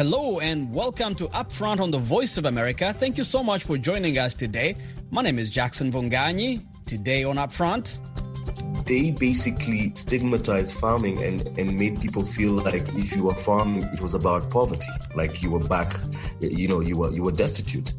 Hello and welcome to Upfront on the Voice of America. Thank you so much for joining us today. My name is Jackson Vunganyi. Today on Upfront, they basically stigmatized farming and, and made people feel like if you were farming, it was about poverty, like you were back, you know, you were you were destitute.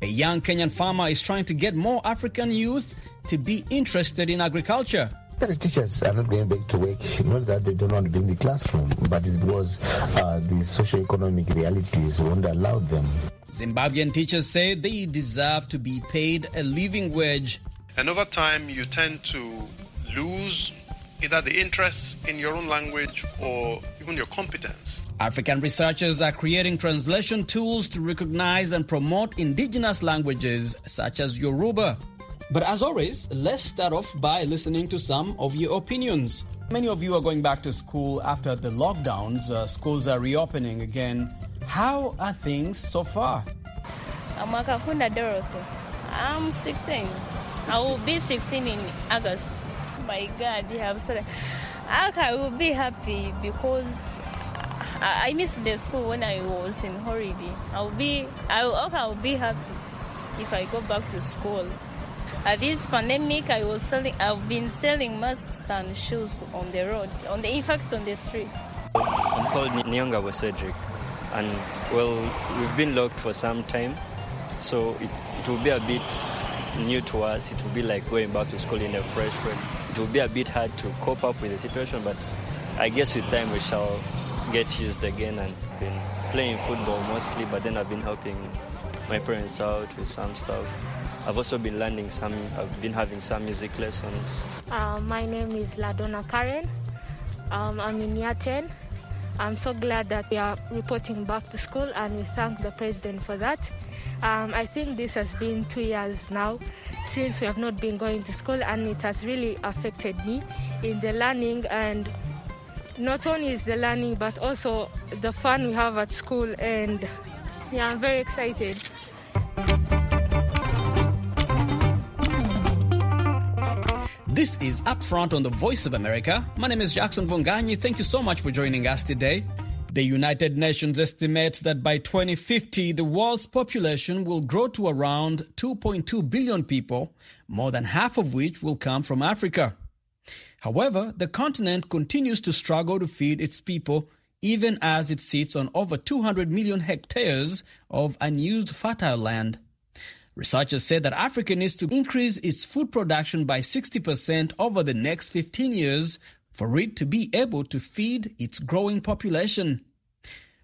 a young Kenyan farmer is trying to get more African youth to be interested in agriculture. The teachers are not going back to work, not that they don't want to be in the classroom, but it was uh, the socio-economic realities won't allow them. Zimbabwean teachers say they deserve to be paid a living wage. And over time, you tend to lose either the interest in your own language or even your competence. African researchers are creating translation tools to recognize and promote indigenous languages such as Yoruba. But as always, let's start off by listening to some of your opinions. Many of you are going back to school after the lockdowns. Uh, schools are reopening again. How are things so far? I'm Akakunda Dorothy. I'm 16. I will be 16 in August. My God, you have said Okay, I will be happy because I, I missed the school when I was in holiday. I'll be I will, okay, I'll be happy if I go back to school. At this pandemic, I was selling. I've been selling masks and shoes on the road, on the in fact on the street. I'm called Nyonga Cedric, and well, we've been locked for some time, so it, it will be a bit new to us. It will be like going back to school in a fresh way. It will be a bit hard to cope up with the situation, but I guess with time we shall get used again and been playing football mostly, but then I've been helping my parents out with some stuff. I've also been learning some, I've been having some music lessons. Uh, my name is Ladonna Karen. Um, I'm in year 10. I'm so glad that we are reporting back to school and we thank the president for that. Um, I think this has been two years now since we have not been going to school and it has really affected me in the learning and not only is the learning but also the fun we have at school and yeah, I'm very excited. This is Upfront on the Voice of America. My name is Jackson Vunganyi. Thank you so much for joining us today. The United Nations estimates that by 2050, the world's population will grow to around 2.2 billion people, more than half of which will come from Africa. However, the continent continues to struggle to feed its people, even as it sits on over 200 million hectares of unused fertile land. Researchers say that Africa needs to increase its food production by 60% over the next 15 years for it to be able to feed its growing population.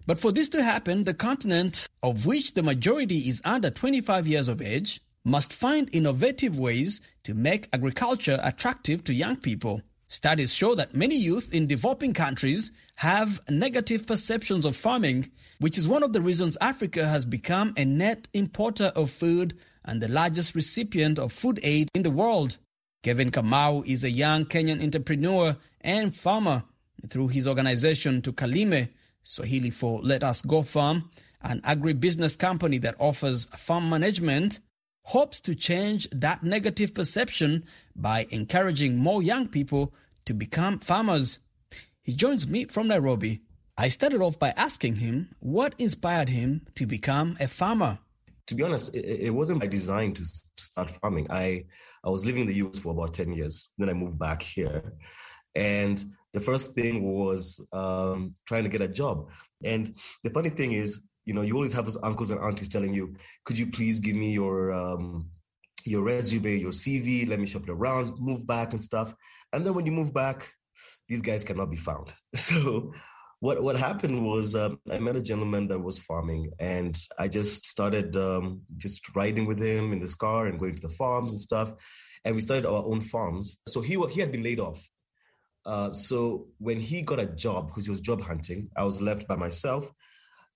But for this to happen, the continent, of which the majority is under 25 years of age, must find innovative ways to make agriculture attractive to young people. Studies show that many youth in developing countries have negative perceptions of farming, which is one of the reasons Africa has become a net importer of food and the largest recipient of food aid in the world. Kevin Kamau is a young Kenyan entrepreneur and farmer. Through his organization Tukalime, Swahili for Let Us Go Farm, an agribusiness company that offers farm management, hopes to change that negative perception by encouraging more young people to become farmers. He joins me from Nairobi. I started off by asking him what inspired him to become a farmer. To be honest, it, it wasn't by design to, to start farming. I, I was living in the US for about 10 years. Then I moved back here. And the first thing was um, trying to get a job. And the funny thing is, you know, you always have those uncles and aunties telling you, could you please give me your um, your resume, your CV, let me shop it around, move back and stuff. And then when you move back, these guys cannot be found. So what what happened was um, I met a gentleman that was farming, and I just started um, just riding with him in this car and going to the farms and stuff. And we started our own farms. So he he had been laid off. Uh, so when he got a job because he was job hunting, I was left by myself.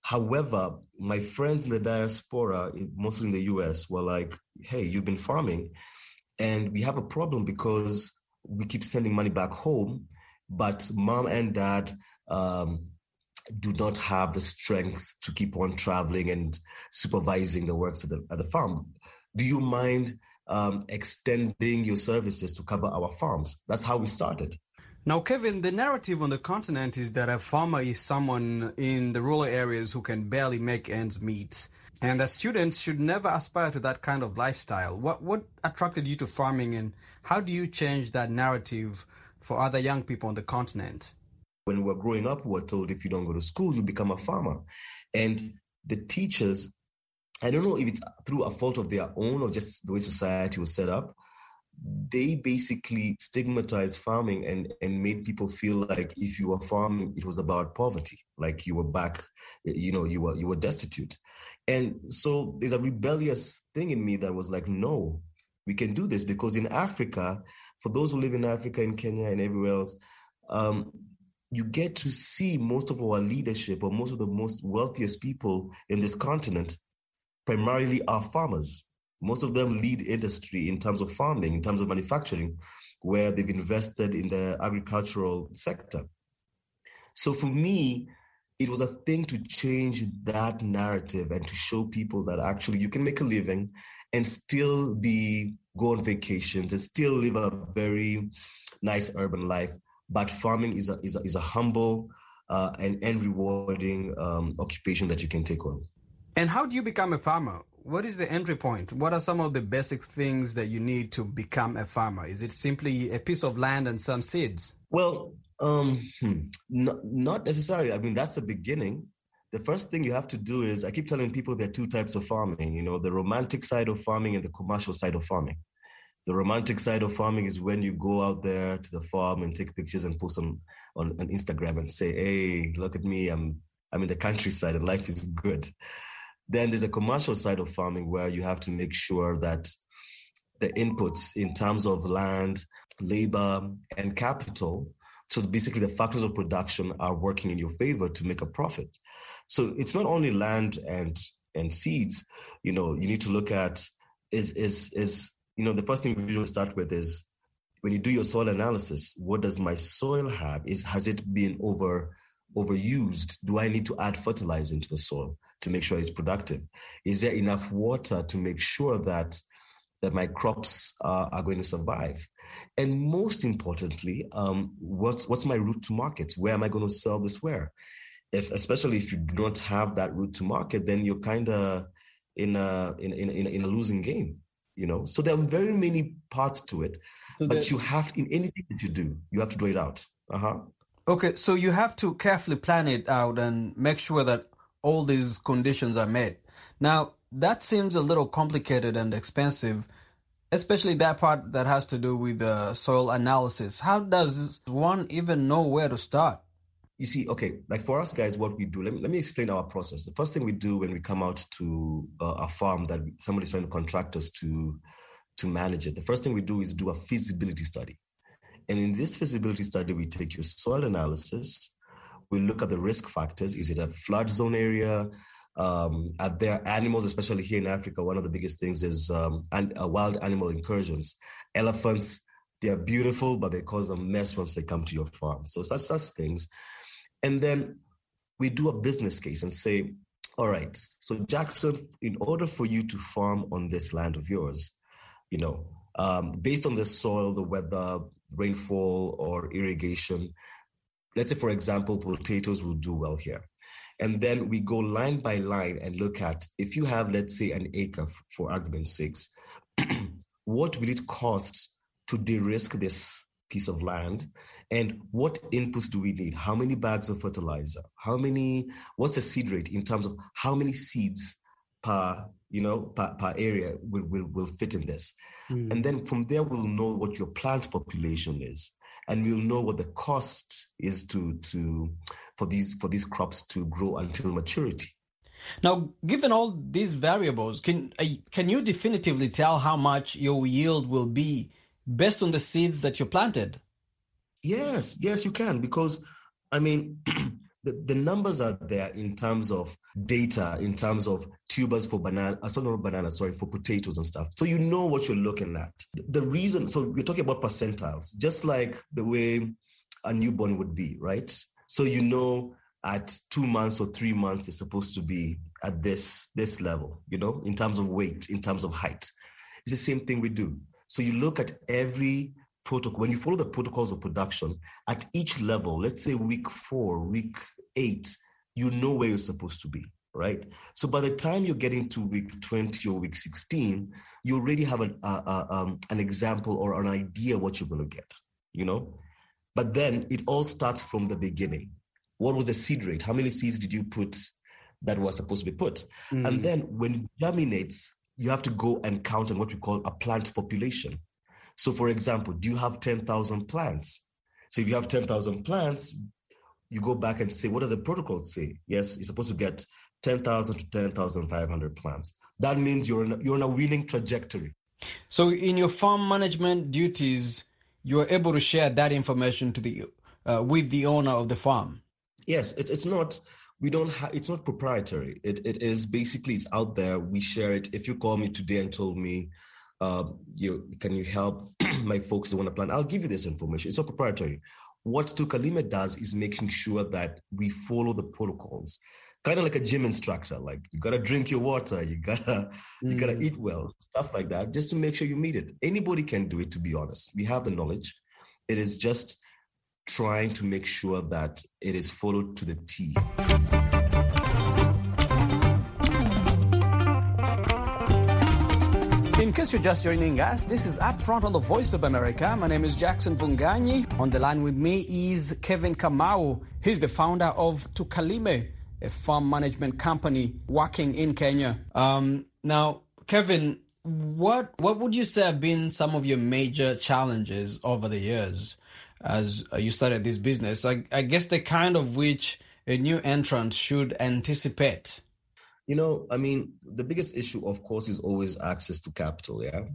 However, my friends in the diaspora, mostly in the US, were like, hey, you've been farming. And we have a problem because we keep sending money back home, but mom and dad um, do not have the strength to keep on traveling and supervising the works at the, at the farm. Do you mind um, extending your services to cover our farms? That's how we started. Now, Kevin, the narrative on the continent is that a farmer is someone in the rural areas who can barely make ends meet, and that students should never aspire to that kind of lifestyle. What what attracted you to farming, and how do you change that narrative for other young people on the continent? When we were growing up, we were told if you don't go to school, you become a farmer, and the teachers. I don't know if it's through a fault of their own or just the way society was set up they basically stigmatized farming and and made people feel like if you were farming it was about poverty like you were back you know you were you were destitute and so there's a rebellious thing in me that was like no we can do this because in africa for those who live in africa in kenya and everywhere else um, you get to see most of our leadership or most of the most wealthiest people in this continent primarily are farmers most of them lead industry in terms of farming, in terms of manufacturing, where they've invested in the agricultural sector. So for me, it was a thing to change that narrative and to show people that actually you can make a living and still be go on vacations and still live a very nice urban life. But farming is a is a, is a humble uh, and and rewarding um, occupation that you can take on. And how do you become a farmer? what is the entry point? What are some of the basic things that you need to become a farmer? Is it simply a piece of land and some seeds? Well, um, hmm, not, not necessarily. I mean, that's the beginning. The first thing you have to do is I keep telling people there are two types of farming, you know, the romantic side of farming and the commercial side of farming. The romantic side of farming is when you go out there to the farm and take pictures and post on, on, on Instagram and say, hey, look at me, I'm I'm in the countryside and life is good. Then there's a commercial side of farming where you have to make sure that the inputs in terms of land, labor, and capital, so basically the factors of production are working in your favor to make a profit. So it's not only land and and seeds. You know, you need to look at is is is you know the first thing we usually start with is when you do your soil analysis, what does my soil have? Is has it been over overused? Do I need to add fertilizer into the soil? to make sure it's productive? Is there enough water to make sure that that my crops are going to survive? And most importantly, um, what's what's my route to market? Where am I going to sell this? Where? If especially if you do not have that route to market, then you're kind of in a in, in in a losing game. You know, so there are very many parts to it, so but you have in anything that you do, you have to draw it out. Uh huh. Okay, so you have to carefully plan it out and make sure that all these conditions are met. Now, that seems a little complicated and expensive, especially that part that has to do with the soil analysis. How does one even know where to start? You see, okay, like for us guys, what we do, let me, let me explain our process. The first thing we do when we come out to uh, a farm that somebody's trying to contract us to, to manage it, the first thing we do is do a feasibility study. And in this feasibility study, we take your soil analysis, we look at the risk factors. Is it a flood zone area? Um, are there animals, especially here in Africa? One of the biggest things is um, and, uh, wild animal incursions. Elephants, they are beautiful, but they cause a mess once they come to your farm. So such such things, and then we do a business case and say, all right, so Jackson, in order for you to farm on this land of yours, you know, um, based on the soil, the weather, rainfall, or irrigation, let's say, for example, potatoes will do well here. And then we go line by line and look at if you have, let's say, an acre for argument's sake, what will it cost to de-risk this piece of land? And what inputs do we need? How many bags of fertilizer? How many, what's the seed rate in terms of how many seeds per, you know, per, per area will, will, will fit in this? Mm. And then from there, we'll know what your plant population is and we'll know what the cost is to to for these for these crops to grow until maturity. Now, given all these variables, can uh, can you definitively tell how much your yield will be based on the seeds that you planted? Yes, yes, you can because I mean the, the numbers are there in terms of data, in terms of tubers for banana, uh, sorry, not banana, sorry, for potatoes and stuff. So you know what you're looking at. The reason, so we're talking about percentiles, just like the way a newborn would be, right? So you know at two months or three months it's supposed to be at this this level, you know, in terms of weight, in terms of height. It's the same thing we do. So you look at every protocol, when you follow the protocols of production at each level, let's say week four, week eight, you know where you're supposed to be, right? So by the time you're getting to week 20 or week 16, you already have an, uh, uh, um, an example or an idea what you're going to get, you know? But then it all starts from the beginning. What was the seed rate? How many seeds did you put that were supposed to be put? Mm. And then when it germinates, you have to go and count on what we call a plant population. So, for example, do you have 10,000 plants? So, if you have 10,000 plants, you go back and say, what does the protocol say? Yes, you're supposed to get 10,000 to 10,500 plants. That means you're in, a, you're on a winning trajectory. So, in your farm management duties, you're able to share that information to the uh, with the owner of the farm. Yes, it's it's not we don't have it's not proprietary. It it is basically it's out there. We share it. If you call me today and told me, uh, you can you help my folks that want to plan? I'll give you this information. It's not proprietary. What Tukalime does is making sure that we follow the protocols kind of like a gym instructor like you gotta drink your water you gotta mm. you gotta mm. eat well stuff like that just to make sure you meet it anybody can do it to be honest we have the knowledge it is just trying to make sure that it is followed to the t case you're just joining us, this is Upfront on the Voice of America. My name is Jackson Vunganyi. On the line with me is Kevin Kamau. He's the founder of Tukalime, a farm management company working in Kenya. Um, now, Kevin, what what would you say have been some of your major challenges over the years as you started this business? I, I guess the kind of which a new entrant should anticipate. You know, I mean, the biggest issue, of course, is always access to capital. Yeah.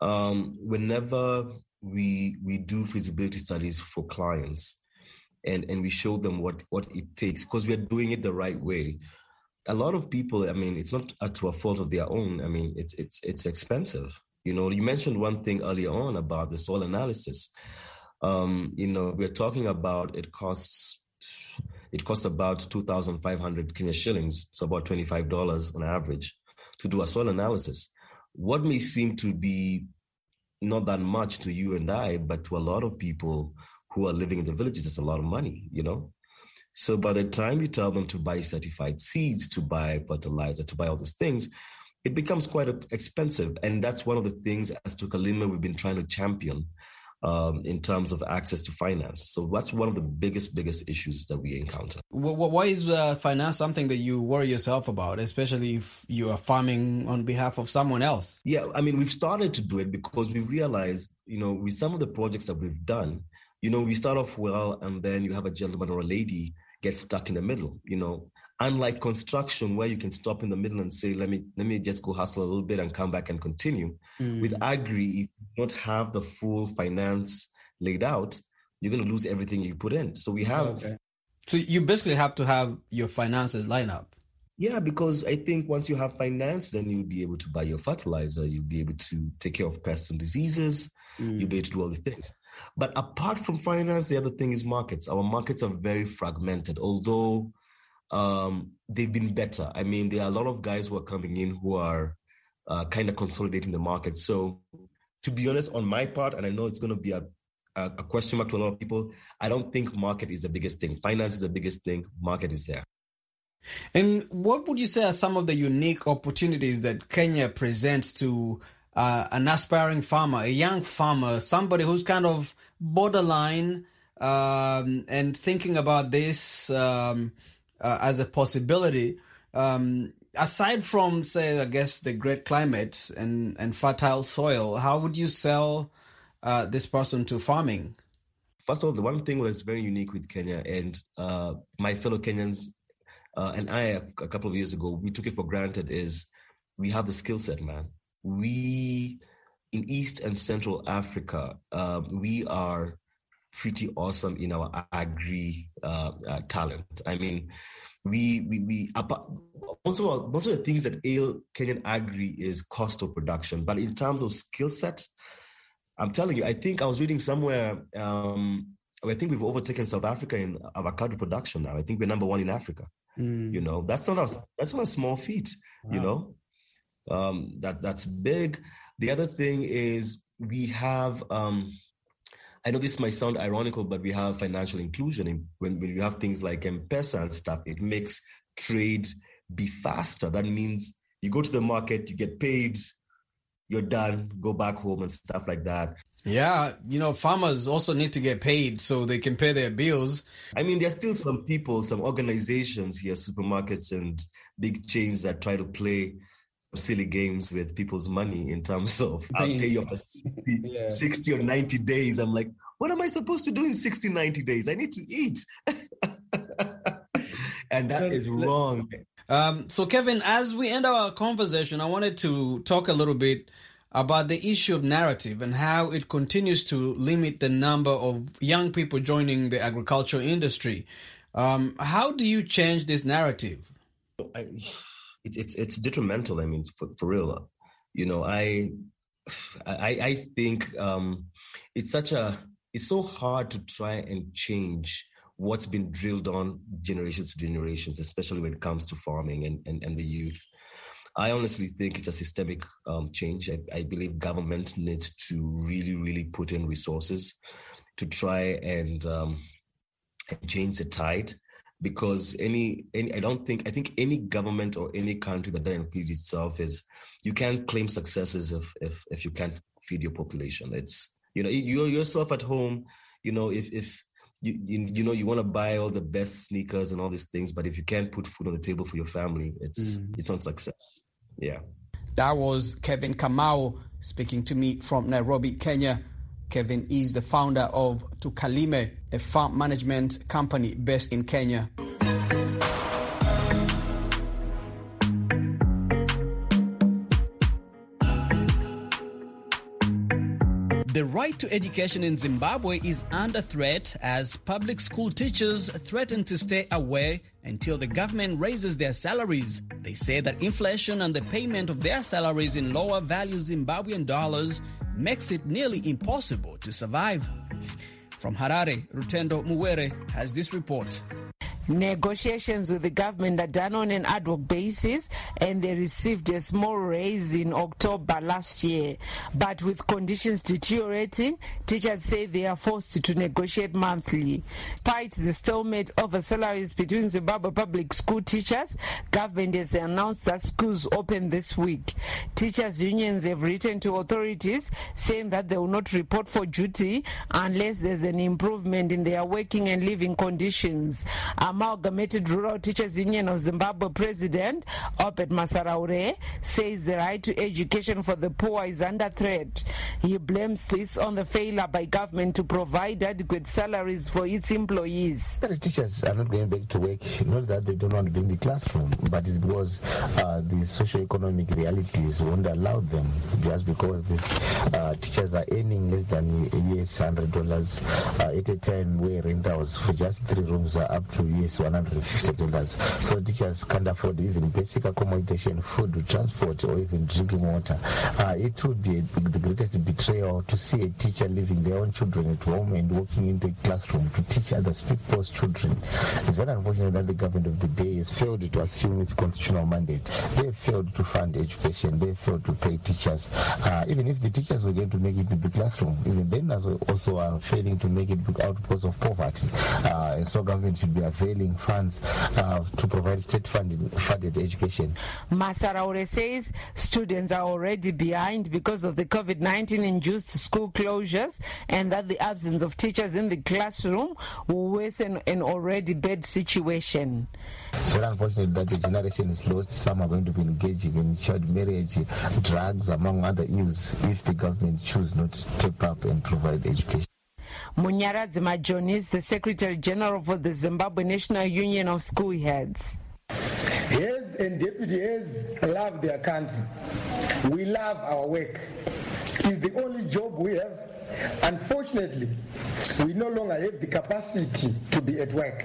Um, whenever we we do feasibility studies for clients, and and we show them what what it takes because we're doing it the right way a lot of people i mean it's not to a fault of their own i mean it's it's it's expensive you know you mentioned one thing earlier on about the soil analysis um you know we're talking about it costs it costs about 2500 kenya shillings so about $25 on average to do a soil analysis what may seem to be not that much to you and i but to a lot of people who are living in the villages, it's a lot of money, you know? So by the time you tell them to buy certified seeds, to buy fertilizer, to buy all those things, it becomes quite expensive. And that's one of the things as Tukalime we've been trying to champion um, in terms of access to finance. So that's one of the biggest, biggest issues that we encounter. Why is uh, finance something that you worry yourself about, especially if you are farming on behalf of someone else? Yeah, I mean, we've started to do it because we realized, you know, with some of the projects that we've done, you know, we start off well, and then you have a gentleman or a lady get stuck in the middle. You know, unlike construction where you can stop in the middle and say, "Let me let me just go hustle a little bit and come back and continue." Mm. With agri, don't have the full finance laid out, you're going to lose everything you put in. So we have. Okay. So you basically have to have your finances line up. Yeah, because I think once you have finance, then you'll be able to buy your fertilizer. You'll be able to take care of pests and diseases. Mm. You'll be able to do all these things. But apart from finance, the other thing is markets. Our markets are very fragmented, although um, they've been better. I mean, there are a lot of guys who are coming in who are uh, kind of consolidating the market. So, to be honest, on my part, and I know it's going to be a, a, a question mark to a lot of people, I don't think market is the biggest thing. Finance is the biggest thing. Market is there. And what would you say are some of the unique opportunities that Kenya presents to uh, an aspiring farmer, a young farmer, somebody who's kind of borderline um, and thinking about this um, uh, as a possibility. Um, aside from, say, I guess the great climate and, and fertile soil, how would you sell uh, this person to farming? First of all, the one thing that's very unique with Kenya and uh, my fellow Kenyans uh, and I a couple of years ago, we took it for granted is we have the skill set, man we in East and Central Africa, um, we are pretty awesome in our agri uh, uh, talent. I mean, we we we also most of the things that ail Kenyan agri is cost of production, but in terms of skill set, I'm telling you, I think I was reading somewhere. Um, I think we've overtaken South Africa in avocado production now. I think we're number one in Africa. Mm. You know, that's not a that's not a small feat. Wow. You know, um, that that's big. The other thing is we have um, I know this might sound ironical, but we have financial inclusion. In, when, when you have things like M-Pesa and stuff, it makes trade be faster. That means you go to the market, you get paid, you're done, go back home and stuff like that. Yeah, you know, farmers also need to get paid so they can pay their bills. I mean, there's still some people, some organizations here, supermarkets and big chains that try to play silly games with people's money in terms of I'll pay you for 60, yeah. 60 or 90 days. I'm like, what am I supposed to do in 60, 90 days? I need to eat. and that is wrong. Um, so, Kevin, as we end our conversation, I wanted to talk a little bit about the issue of narrative and how it continues to limit the number of young people joining the agricultural industry. Um, how do you change this narrative? I, it's it's it's detrimental. I mean, for, for real. You know, I I I think um, it's such a it's so hard to try and change what's been drilled on generations to generations, especially when it comes to farming and, and, and the youth. I honestly think it's a systemic um, change. I, I, believe government needs to really, really put in resources to try and, um, change the tide. Because any, any, I don't think, I think any government or any country that doesn't feed itself is, you can't claim successes if, if, if you can't feed your population. It's, you know, you yourself at home, you know, if, if you, you, you know you want to buy all the best sneakers and all these things but if you can't put food on the table for your family it's mm. it's not success yeah that was kevin kamau speaking to me from nairobi kenya kevin is the founder of tukalime a farm management company based in kenya The right to education in Zimbabwe is under threat as public school teachers threaten to stay away until the government raises their salaries. They say that inflation and the payment of their salaries in lower value Zimbabwean dollars makes it nearly impossible to survive. From Harare, Rutendo Mawere has this report. Negotiations with the government are done on an ad hoc basis, and they received a small raise in October last year. But with conditions deteriorating, teachers say they are forced to negotiate monthly. Despite the stalemate over salaries between Zimbabwe public school teachers, government has announced that schools open this week. Teachers' unions have written to authorities saying that they will not report for duty unless there's an improvement in their working and living conditions. Amalgamated Rural Teachers Union of Zimbabwe President Obed Masaraure says the right to education for the poor is under threat. He blames this on the failure by government to provide adequate salaries for its employees. The teachers are not going back to work, not that they don't be in the classroom, but it was uh, the socio-economic realities won't allow them just because these uh, teachers are earning less than US $100 uh, at a time where rentals for just three rooms are up to US $150. So teachers can't afford even basic accommodation, food, transport, or even drinking water. Uh, it would be a, the greatest betrayal to see a teacher leaving their own children at home and walking into a classroom to teach other people's children. It's very unfortunate that the government of the day has failed to assume its constitutional mandate. They failed to fund education. They failed to pay teachers. Uh, even if the teachers were going to make it to the classroom, even then as well also are failing to make it out because of poverty. Uh, and so government should be availing funds uh, to provide state funded, funded education. Masaraure says students are already behind because of the COVID 19 induced school closures and that the absence of teachers in the classroom will worsen an already bad situation. It's very unfortunate that the generation is lost. Some are going to be engaging in child marriage, drugs, among other ills, if the government choose not to step up and provide education. Munyaradzi Majon is the Secretary General for the Zimbabwe National Union of School Heads. Heads and deputy heads love their country. We love our work. It's the only job we have Unfortunately, we no longer have the capacity to be at work.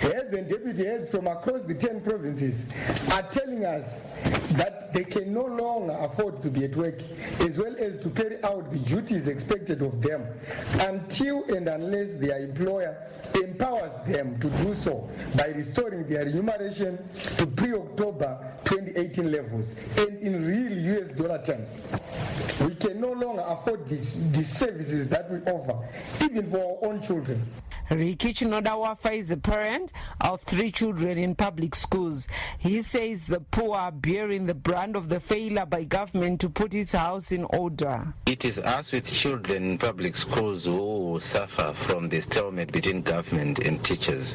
Heads and deputy heads from across the 10 provinces are telling us that they can no longer afford to be at work as well as to carry out the duties expected of them until and unless their employer empowers them to do so by restoring their remuneration to pre-October 2018 levels and in real US dollar terms. We can no longer afford these, these services that we offer, even for our own children. Ricky Chinodawafa is a parent of three children in public schools. He says the poor are bearing the brunt of the failure by government to put its house in order. It is us with children in public schools who suffer from the stalemate between government and teachers.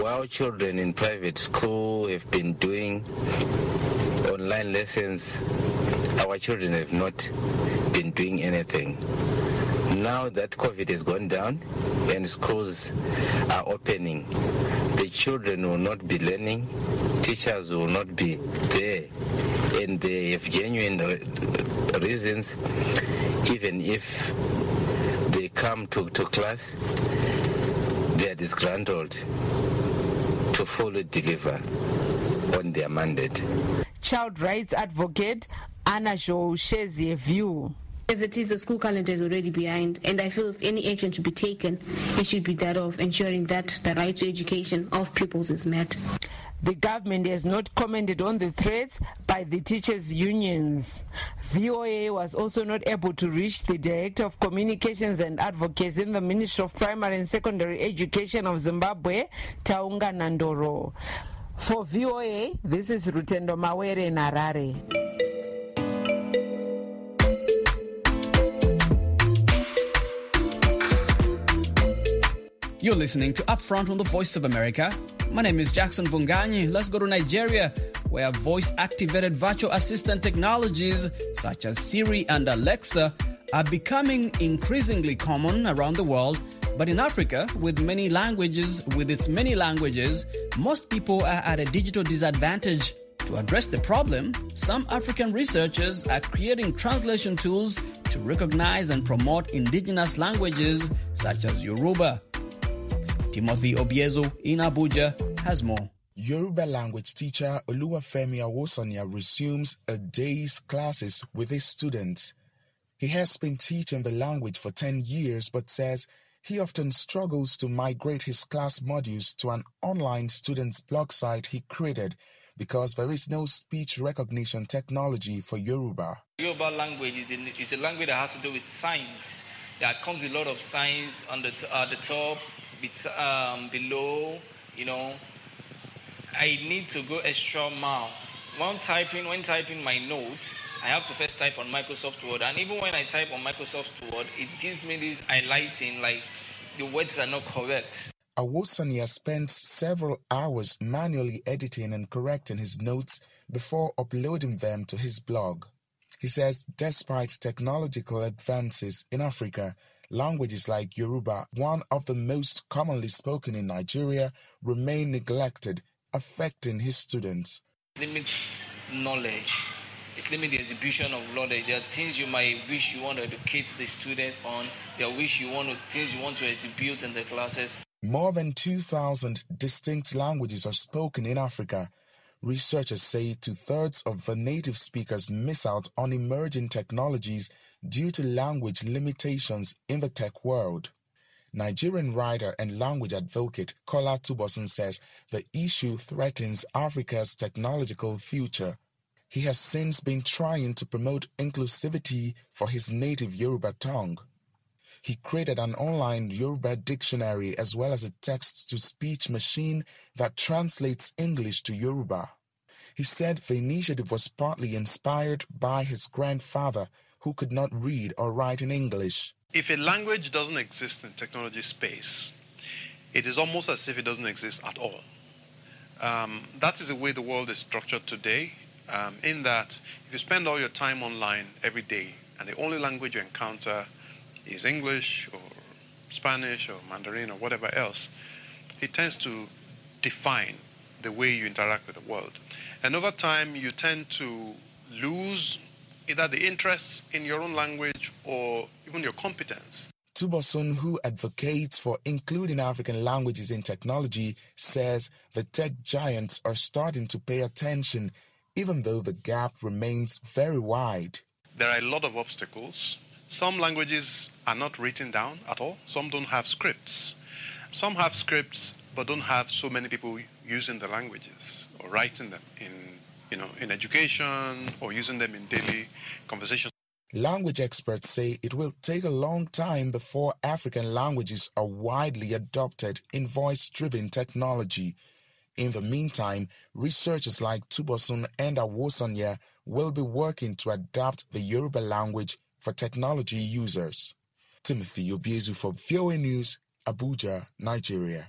While children in private school have been doing online lessons, our children have not been doing anything. Now that COVID has gone down and schools are opening, the children will not be learning, teachers will not be there, and they have genuine reasons, even if they come to, to class, they are disgruntled to fully deliver on their mandate. Child rights advocate Anna Jo shares a view. As it is, the school calendar is already behind, and I feel if any action should be taken, it should be that of ensuring that the right to education of pupils is met. The government has not commented on the threats by the teachers' unions. VOA was also not able to reach the Director of Communications and Advocacy in the Ministry of Primary and Secondary Education of Zimbabwe, Taungana Ndoro. For VOA, this is Rutendo Mawere in Harare. You're listening to Upfront on the Voice of America. My name is Jackson Vunganyi. Let's go to Nigeria, where voice activated virtual assistant technologies such as Siri and Alexa are becoming increasingly common around the world. But in Africa, with many languages, with its many languages, most people are at a digital disadvantage. To address the problem, some African researchers are creating translation tools to recognize and promote indigenous languages such as Yoruba. Timothy Obiezu in Abuja has more. Yoruba language teacher Oluwafemi Awosanya resumes a day's classes with his students. He has been teaching the language for 10 years but says he often struggles to migrate his class modules to an online students blog site he created because there is no speech recognition technology for Yoruba. Yoruba language is, in, is a language that has to do with signs. That comes with a lot of signs on the, t- uh, the top, bit, um, below, you know. I need to go extra mile. When typing, when typing my notes, I have to first type on Microsoft Word. And even when I type on Microsoft Word, it gives me this highlighting like the words are not correct. Awosanya spends several hours manually editing and correcting his notes before uploading them to his blog. He says despite technological advances in Africa, languages like Yoruba, one of the most commonly spoken in Nigeria, remain neglected, affecting his students. Limit knowledge. It limits the exhibition of knowledge. There are things you might wish you want to educate the student on. There are wish you want to, things you want to exhibit in the classes. More than 2,000 distinct languages are spoken in Africa. Researchers say two thirds of the native speakers miss out on emerging technologies due to language limitations in the tech world. Nigerian writer and language advocate Kola Tubosun says the issue threatens Africa's technological future. He has since been trying to promote inclusivity for his native Yoruba tongue. He created an online Yoruba dictionary as well as a text to speech machine that translates English to Yoruba. He said the initiative was partly inspired by his grandfather, who could not read or write in English. If a language doesn't exist in technology space, it is almost as if it doesn't exist at all. Um, that is the way the world is structured today, um, in that if you spend all your time online every day and the only language you encounter is English or Spanish or Mandarin or whatever else, it tends to define the way you interact with the world. And over time, you tend to lose either the interest in your own language or even your competence. Tubosun, who advocates for including African languages in technology, says the tech giants are starting to pay attention, even though the gap remains very wide. There are a lot of obstacles. Some languages are not written down at all, some don't have scripts. Some have scripts but don't have so many people using the languages or writing them in you know in education or using them in daily conversations. Language experts say it will take a long time before African languages are widely adopted in voice driven technology. In the meantime, researchers like Tubosun and Awosanya will be working to adapt the Yoruba language for technology users. Timothy Obiezu for VOA News, Abuja, Nigeria.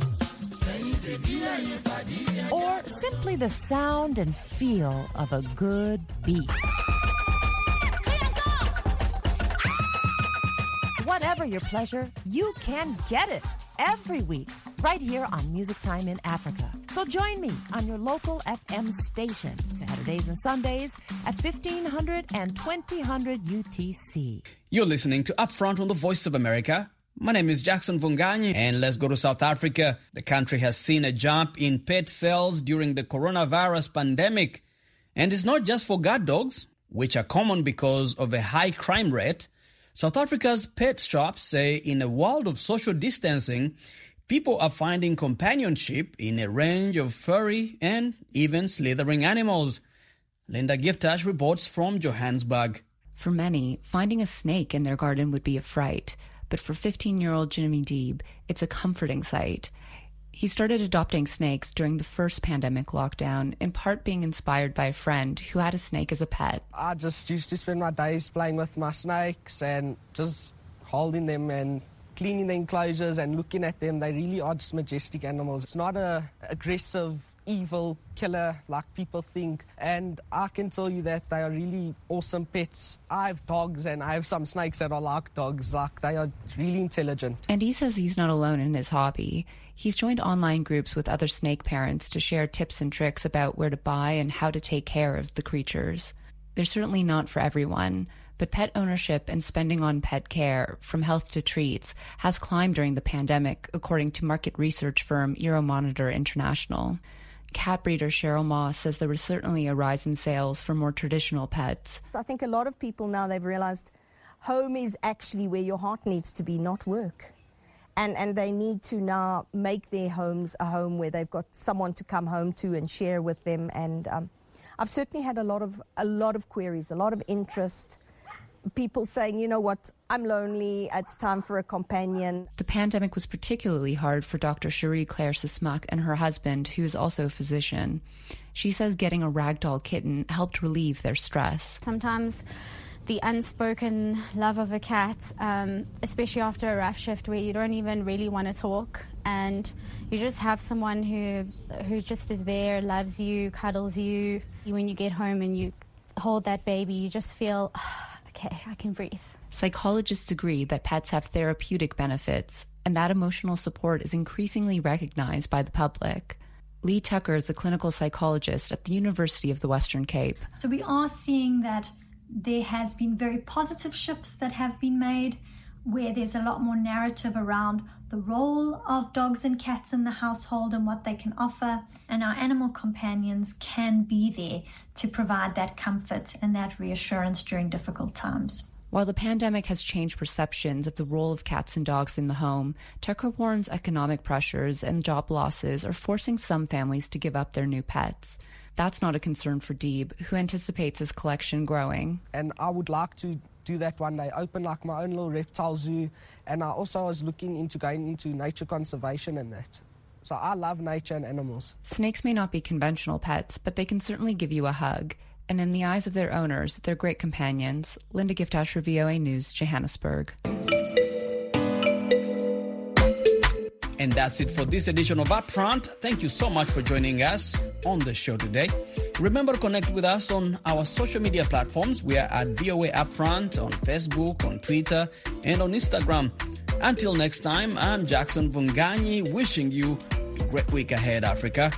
Or simply the sound and feel of a good beat. Whatever your pleasure, you can get it every week right here on Music Time in Africa. So join me on your local FM station Saturdays and Sundays at 1500 and 2000 UTC. You're listening to Upfront on the Voice of America. My name is Jackson Vunganyi, and let's go to South Africa. The country has seen a jump in pet sales during the coronavirus pandemic. And it's not just for guard dogs, which are common because of a high crime rate. South Africa's pet shops say in a world of social distancing, people are finding companionship in a range of furry and even slithering animals. Linda Givetash reports from Johannesburg. For many, finding a snake in their garden would be a fright, but for 15 year old Jimmy Deeb, it's a comforting sight. He started adopting snakes during the first pandemic lockdown, in part being inspired by a friend who had a snake as a pet. I just used to spend my days playing with my snakes and just holding them and cleaning the enclosures and looking at them. They really are just majestic animals. It's not a aggressive evil killer like people think. And I can tell you that they are really awesome pets. I have dogs and I have some snakes that are like dogs. Like they are really intelligent. And he says he's not alone in his hobby. He's joined online groups with other snake parents to share tips and tricks about where to buy and how to take care of the creatures. They're certainly not for everyone, but pet ownership and spending on pet care, from health to treats, has climbed during the pandemic, according to market research firm Euromonitor International. Cat breeder Cheryl Moss says there was certainly a rise in sales for more traditional pets. I think a lot of people now they've realized home is actually where your heart needs to be, not work. And, and they need to now make their homes a home where they've got someone to come home to and share with them. And um, I've certainly had a lot of a lot of queries, a lot of interest people saying, you know what, I'm lonely, it's time for a companion. The pandemic was particularly hard for Dr. Cherie Claire Sismak and her husband, who is also a physician. She says getting a ragdoll kitten helped relieve their stress. Sometimes the unspoken love of a cat, um, especially after a rough shift where you don't even really want to talk and you just have someone who who just is there, loves you, cuddles you. When you get home and you hold that baby, you just feel okay, I can breathe. Psychologists agree that pets have therapeutic benefits, and that emotional support is increasingly recognized by the public. Lee Tucker is a clinical psychologist at the University of the Western Cape. So we are seeing that there has been very positive shifts that have been made where there's a lot more narrative around the role of dogs and cats in the household and what they can offer. And our animal companions can be there to provide that comfort and that reassurance during difficult times. While the pandemic has changed perceptions of the role of cats and dogs in the home, Tucker warns economic pressures and job losses are forcing some families to give up their new pets. That's not a concern for Deeb, who anticipates his collection growing. And I would like to do that one day, open like my own little reptile zoo. And I also was looking into going into nature conservation and that. So I love nature and animals. Snakes may not be conventional pets, but they can certainly give you a hug. And in the eyes of their owners, they're great companions. Linda Givetash for VOA News, Johannesburg. And that's it for this edition of Upfront. Thank you so much for joining us on the show today. Remember to connect with us on our social media platforms. We are at VOA Upfront on Facebook, on Twitter, and on Instagram. Until next time, I'm Jackson Vunganyi wishing you a great week ahead, Africa.